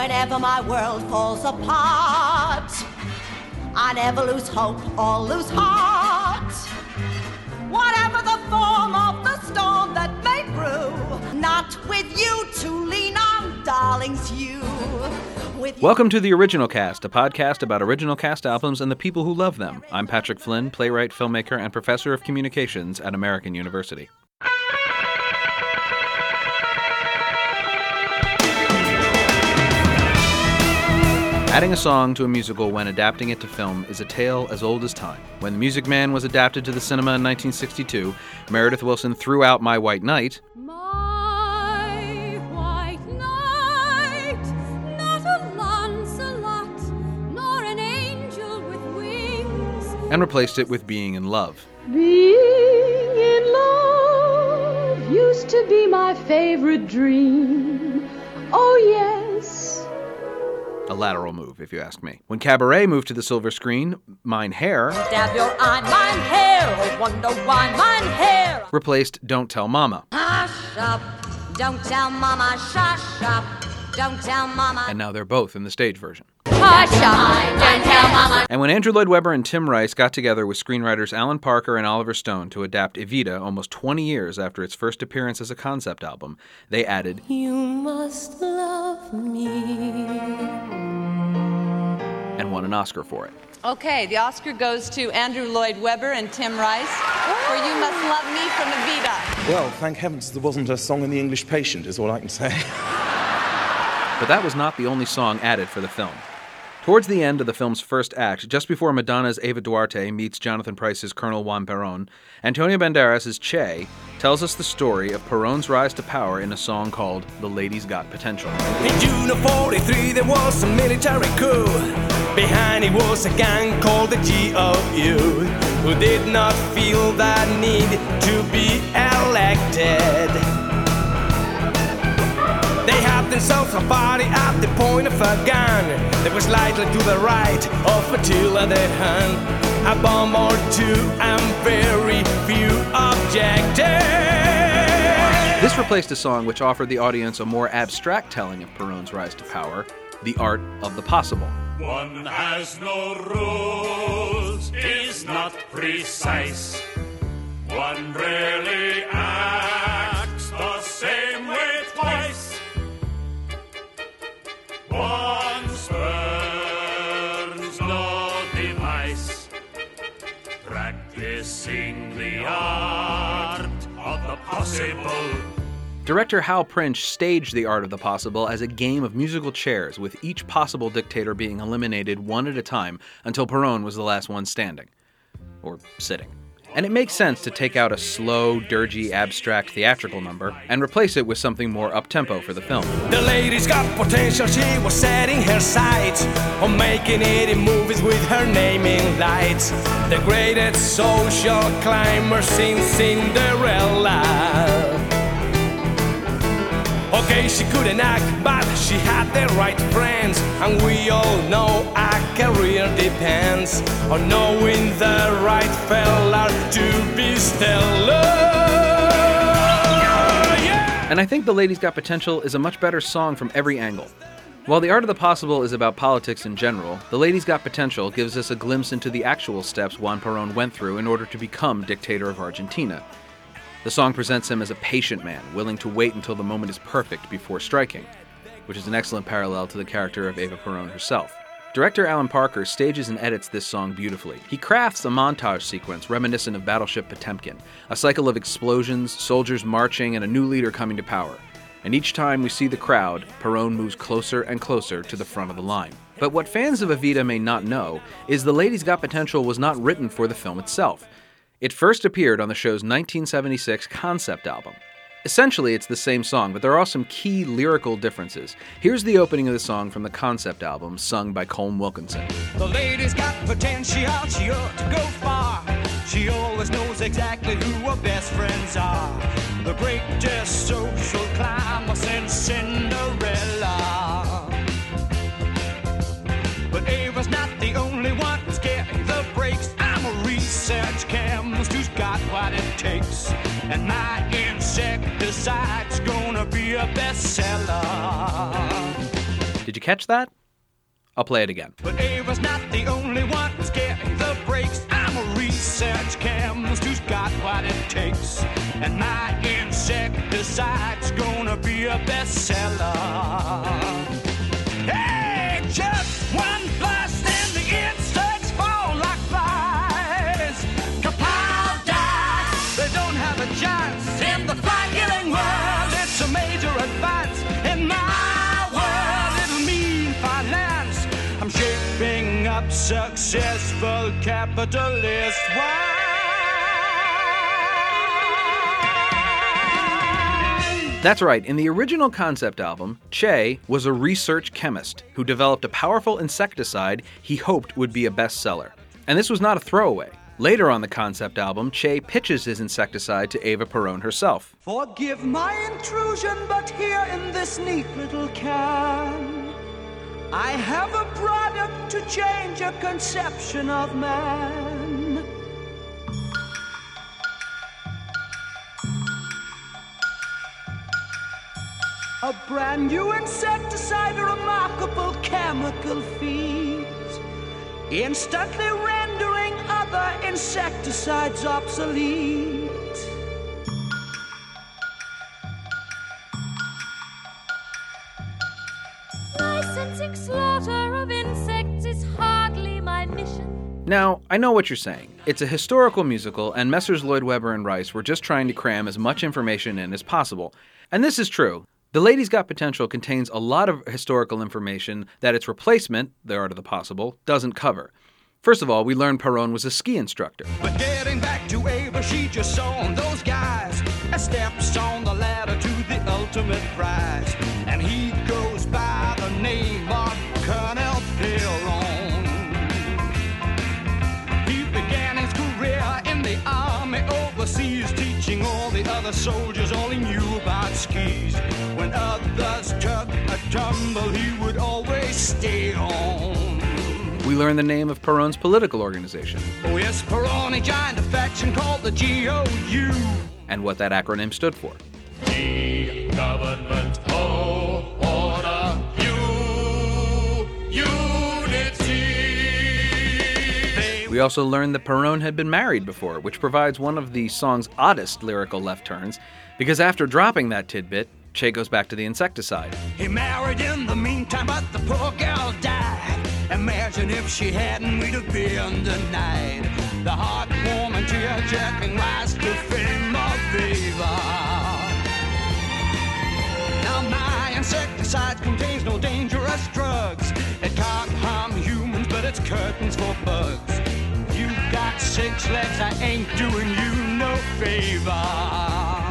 Whenever my world falls apart, I never lose hope or lose heart. Whatever the form of the storm that may brew, not with you to lean on, darlings, you. Welcome to the Original Cast, a podcast about original cast albums and the people who love them. I'm Patrick Flynn, playwright, filmmaker, and professor of communications at American University. Adding a song to a musical when adapting it to film is a tale as old as time. When The Music Man was adapted to the cinema in 1962, Meredith Willson threw out My White Knight, My white knight, Lancelot, an angel with wings. and replaced it with Being in Love. Being in love used to be my favorite dream. Oh, yes. A lateral move, if you ask me. When Cabaret moved to the silver screen, Mein Herr Stab your eye, mein Herr, oh wonder why mein Herr. replaced Don't Tell Mama. Hush up, don't tell mama, shush up, don't tell mama. And now they're both in the stage version. Hush up, don't tell mama. And when Andrew Lloyd Webber and Tim Rice got together with screenwriters Alan Parker and Oliver Stone to adapt Evita almost 20 years after its first appearance as a concept album, they added You must love me. and won an Oscar for it. Okay, the Oscar goes to Andrew Lloyd Webber and Tim Rice for You Must Love Me from Evita. Well, thank heavens there wasn't a song in The English Patient, is all I can say. But that was not the only song added for the film. Towards the end of the film's first act, just before Madonna's Eva Duarte meets Jonathan Pryce's Colonel Juan Perón, Antonio Banderas' Che tells us the story of Perón's rise to power in a song called The Lady's Got Potential. In June of 43, there was a military coup. Behind it was a gang called the GOU, who did not feel the need to be elected. They had themselves a party at the point of a gun that was slightly to the right of Attila the Hun. A bomb or two, and very few objected. This replaced a song which offered the audience a more abstract telling of Perón's rise to power, The Art of the Possible. One has no rules, is not precise. One rarely acts The art of the possible. Director Hal Prince staged The Art of the Possible as a game of musical chairs, with each possible dictator being eliminated one at a time until Perón was the last one standing. Or sitting. And it makes sense to take out a slow, dirgy, abstract theatrical number and replace it with something more up-tempo for the film. The lady's got potential, she was setting her sights on making it in movies with her name in lights. The greatest social climber since Cinderella. Okay, she couldn't act, but she had the right friends. And we all know a career depends on knowing the right fella to be stellar. Yeah! And I think The Lady's Got Potential is a much better song from every angle. While The Art of the Possible is about politics in general, The Lady's Got Potential gives us a glimpse into the actual steps Juan Perón went through in order to become dictator of Argentina. The song presents him as a patient man, willing to wait until the moment is perfect before striking, which is an excellent parallel to the character of Eva Perón herself. Director Alan Parker stages and edits this song beautifully. He crafts a montage sequence reminiscent of Battleship Potemkin, a cycle of explosions, soldiers marching, and a new leader coming to power. And each time we see the crowd, Perón moves closer and closer to the front of the line. But what fans of Evita may not know is The Lady's Got Potential was not written for the film itself. It first appeared on the show's 1976 concept album. Essentially, it's the same song, but there are some key lyrical differences. Here's the opening of the song from the concept album, sung by Colm Wilkinson. The lady's got potential, she ought to go far. She always knows exactly who her best friends are. The greatest social climber since Cinderella. And my insecticide's gonna be a bestseller. Did you catch that? I'll play it again. But Eva's not the only one who's getting the breaks. I'm a research chemist who's got what it takes. And my insecticide's gonna be a bestseller. Successful capitalist. Why? That's right, in the original concept album, Che was a research chemist who developed a powerful insecticide he hoped would be a bestseller. And this was not a throwaway. Later on the concept album, Che pitches his insecticide to Eva Perón herself. Forgive my intrusion, but here in this neat little can, I have a product to change a conception of man. A brand new insecticide, a remarkable chemical feat, instantly rendering other insecticides obsolete. Now, I know what you're saying. It's a historical musical, and Messrs. Lloyd Webber and Rice were just trying to cram as much information in as possible. And this is true. The Lady's Got Potential contains a lot of historical information that its replacement, The Art of the Possible, doesn't cover. First of all, we learned Perón was a ski instructor. But getting back to Eva, she just saw those guys on the ladder to the ultimate prize. And he goes by the name of soldiers all he knew about skis. When others took a tumble, he would always stay on. We learned the name of Perón's political organization Oh yes, joined a faction called the GOU. and what that acronym stood for. G, government, We also learned that Perón had been married before, which provides one of the song's oddest lyrical left turns, because after dropping that tidbit, Che goes back to the insecticide. He married in the meantime, but the poor girl died. Imagine if she hadn't, we'd have been denied the heartwarming, tear-jerking rise to fame of Eva. Now my insecticide contains no dangerous drugs. It can't harm humans, but it's curtains for bugs. Six legs, I ain't doing you no favor.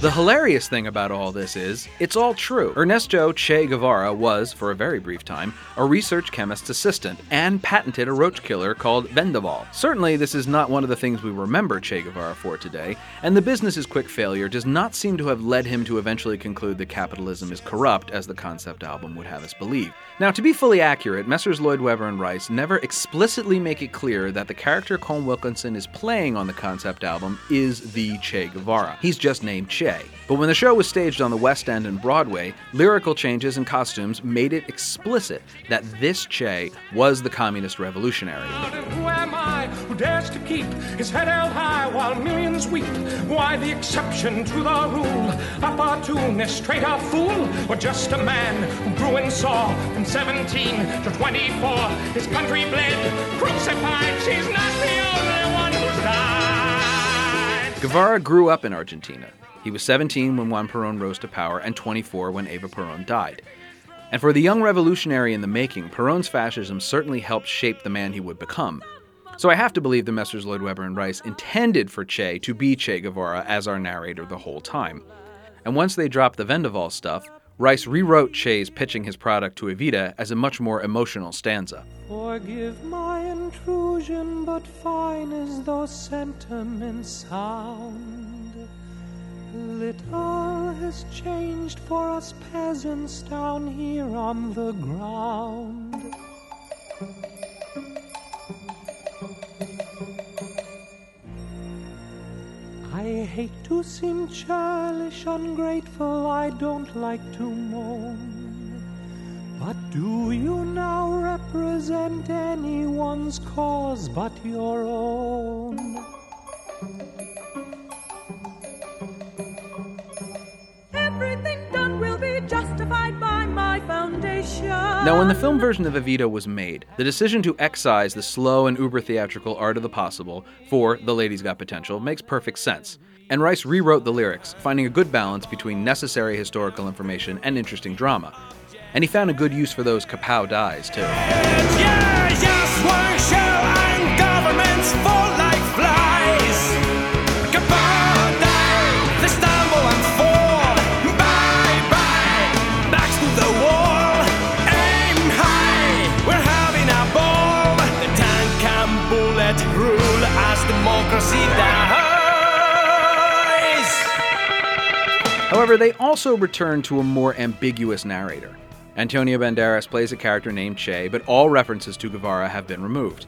The hilarious thing about all this is, it's all true. Ernesto Che Guevara was, for a very brief time, a research chemist's assistant and patented a roach killer called Vendaval. Certainly, this is not one of the things we remember Che Guevara for today, and the business's quick failure does not seem to have led him to eventually conclude that capitalism is corrupt, as the concept album would have us believe. Now, to be fully accurate, Messrs. Lloyd Webber and Rice never explicitly make it clear that the character Colm Wilkinson is playing on the concept album is the Che Guevara. He's just named Che. But when the show was staged on the West End and Broadway, lyrical changes and costumes made it explicit that this Che was the communist revolutionary. Who am I who dares to keep his head held high while millions weep? Why the exception to the rule? Opportunist, straight up fool, or just a man who grew and saw from 17 to 24 his country bled, crucified? She's not the only one who's died. Guevara grew up in Argentina. He was 17 when Juan Perón rose to power and 24 when Eva Perón died. And for the young revolutionary in the making, Perón's fascism certainly helped shape the man he would become. So I have to believe the Messrs. Lloyd Webber and Rice intended for Che to be Che Guevara as our narrator the whole time. And once they dropped the Vendaval stuff, Rice rewrote Che's pitching his product to Evita as a much more emotional stanza. Forgive my intrusion, but fine as those sentiments sound. Little has changed for us peasants down here on the ground. I hate to seem churlish, ungrateful, I don't like to moan. But do you now represent anyone's cause but your own? Now, when the film version of Evita was made, the decision to excise the slow and uber theatrical art of the possible for The Lady's Got Potential makes perfect sense. And Rice rewrote the lyrics, finding a good balance between necessary historical information and interesting drama. And he found a good use for those kapow dies, too. However, they also return to a more ambiguous narrator. Antonio Banderas plays a character named Che, but all references to Guevara have been removed.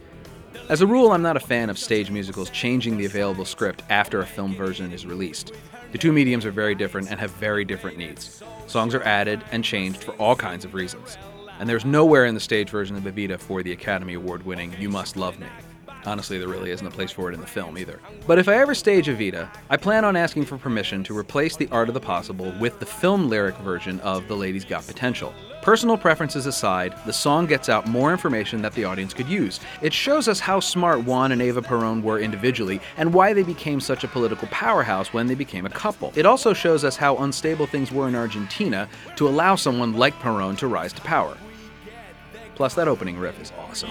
As a rule, I'm not a fan of stage musicals changing the available script after a film version is released. The two mediums are very different and have very different needs. Songs are added and changed for all kinds of reasons. And there's nowhere in the stage version of Evita for the Academy Award winning You Must Love Me. Honestly, there really isn't a place for it in the film either. But if I ever stage Evita, I plan on asking for permission to replace the Art of the Possible with the film lyric version of The Lady's Got Potential. Personal preferences aside, the song gets out more information that the audience could use. It shows us how smart Juan and Eva Perón were individually and why they became such a political powerhouse when they became a couple. It also shows us how unstable things were in Argentina to allow someone like Perón to rise to power. Plus, that opening riff is awesome.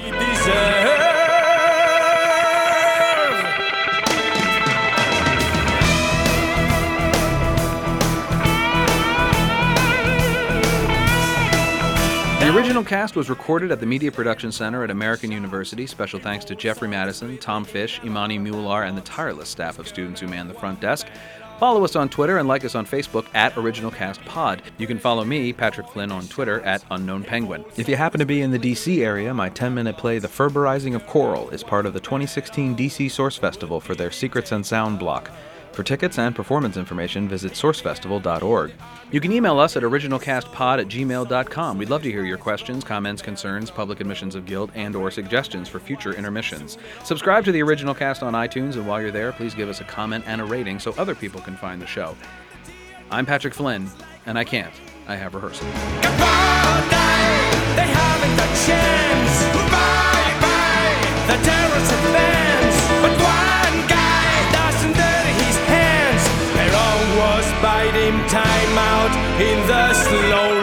The original cast was recorded at the Media Production Center at American University. Special thanks to Jeffrey Madison, Tom Fish, Imani Mular, and the tireless staff of students who man the front desk. Follow us on Twitter and like us on Facebook at Original Cast Pod. You can follow me, Patrick Flynn, on Twitter at Unknown Penguin. If you happen to be in the DC area, my 10 minute play, The Ferberizing of Coral, is part of the 2016 DC Source Festival for their Secrets and Sound block. For tickets and performance information, visit sourcefestival.org. You can email us at originalcastpod at gmail.com. We'd love to hear your questions, comments, concerns, public admissions of guilt, and or suggestions for future intermissions. Subscribe to the Original Cast on iTunes, and while you're there, please give us a comment and a rating so other people can find the show. I'm Patrick Flynn, and I can't. I have rehearsal. Kapow, time out in the slow